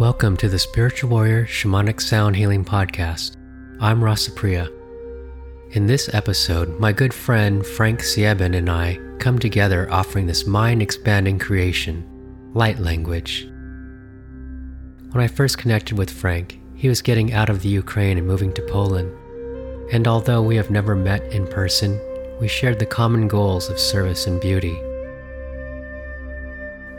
Welcome to the Spiritual Warrior Shamanic Sound Healing Podcast. I'm Rasapriya. In this episode, my good friend Frank Sieben and I come together offering this mind expanding creation, light language. When I first connected with Frank, he was getting out of the Ukraine and moving to Poland. And although we have never met in person, we shared the common goals of service and beauty.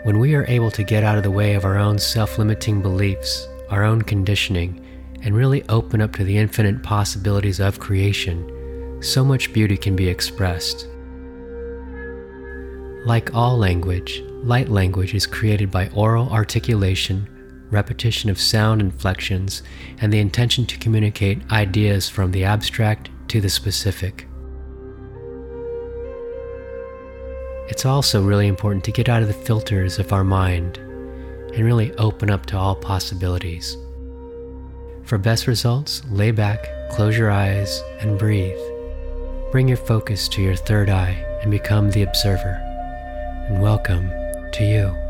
When we are able to get out of the way of our own self limiting beliefs, our own conditioning, and really open up to the infinite possibilities of creation, so much beauty can be expressed. Like all language, light language is created by oral articulation, repetition of sound inflections, and the intention to communicate ideas from the abstract to the specific. It's also really important to get out of the filters of our mind and really open up to all possibilities. For best results, lay back, close your eyes, and breathe. Bring your focus to your third eye and become the observer. And welcome to you.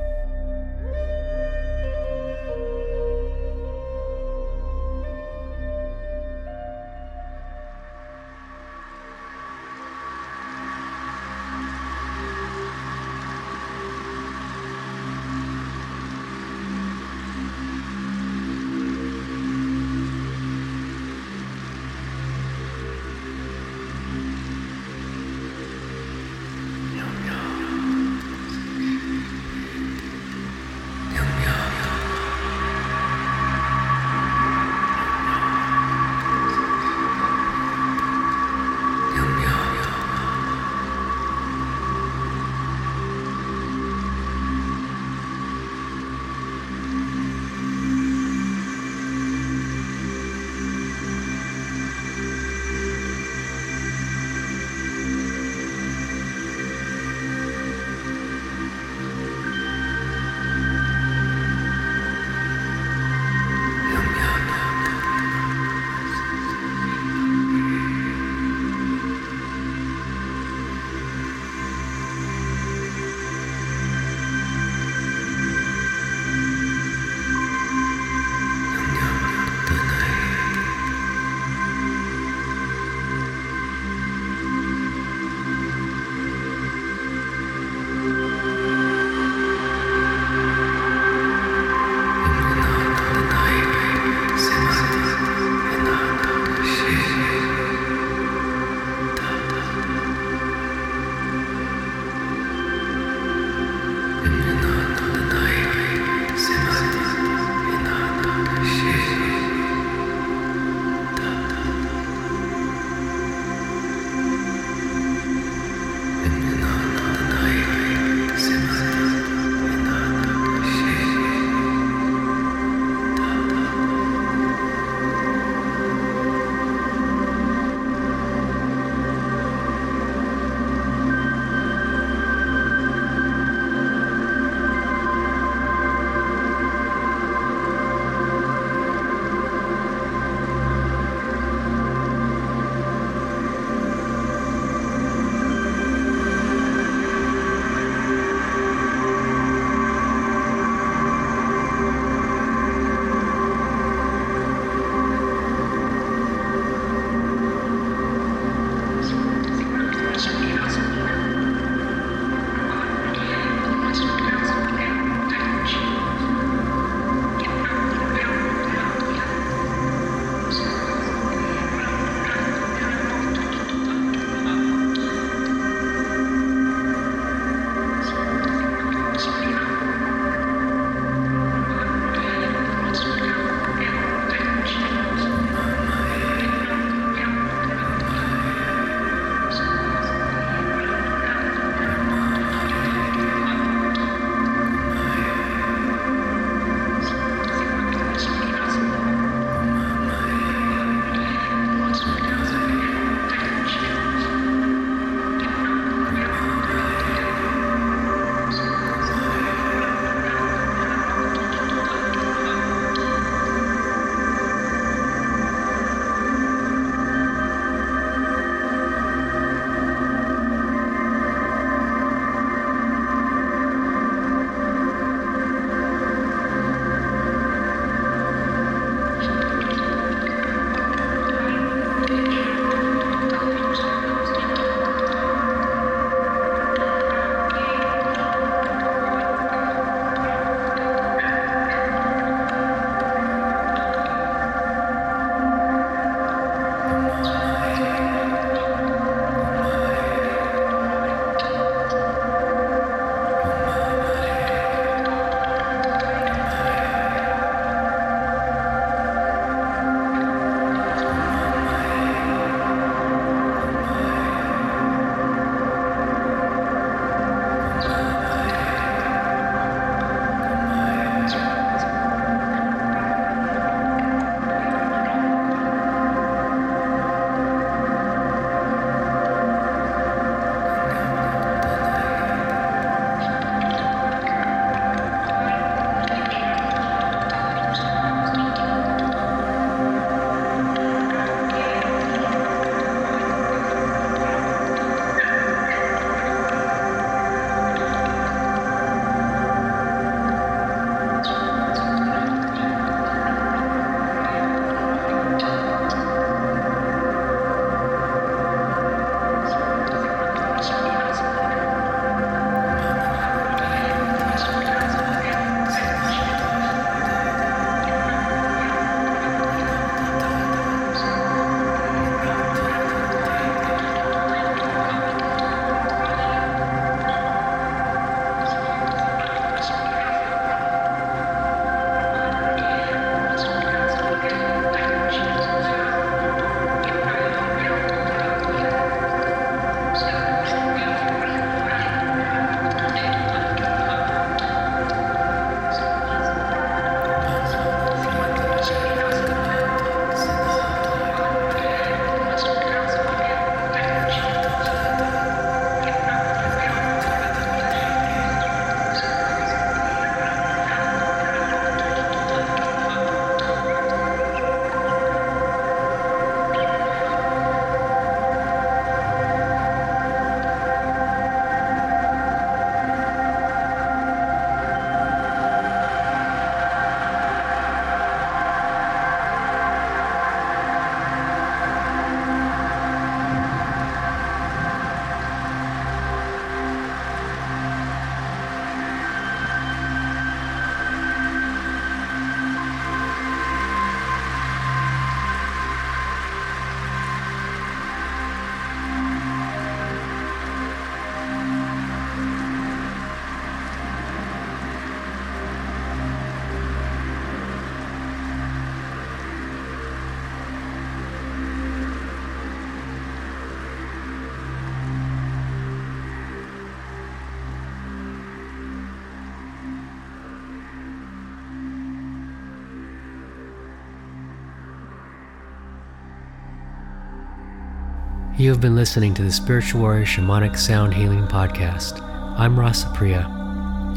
You have been listening to the Spiritual Warrior Shamanic Sound Healing Podcast. I'm Rasa Priya,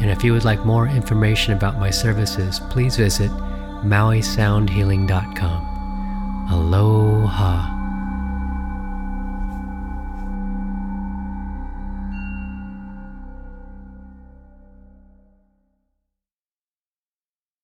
and if you would like more information about my services, please visit MauiSoundHealing.com. Aloha.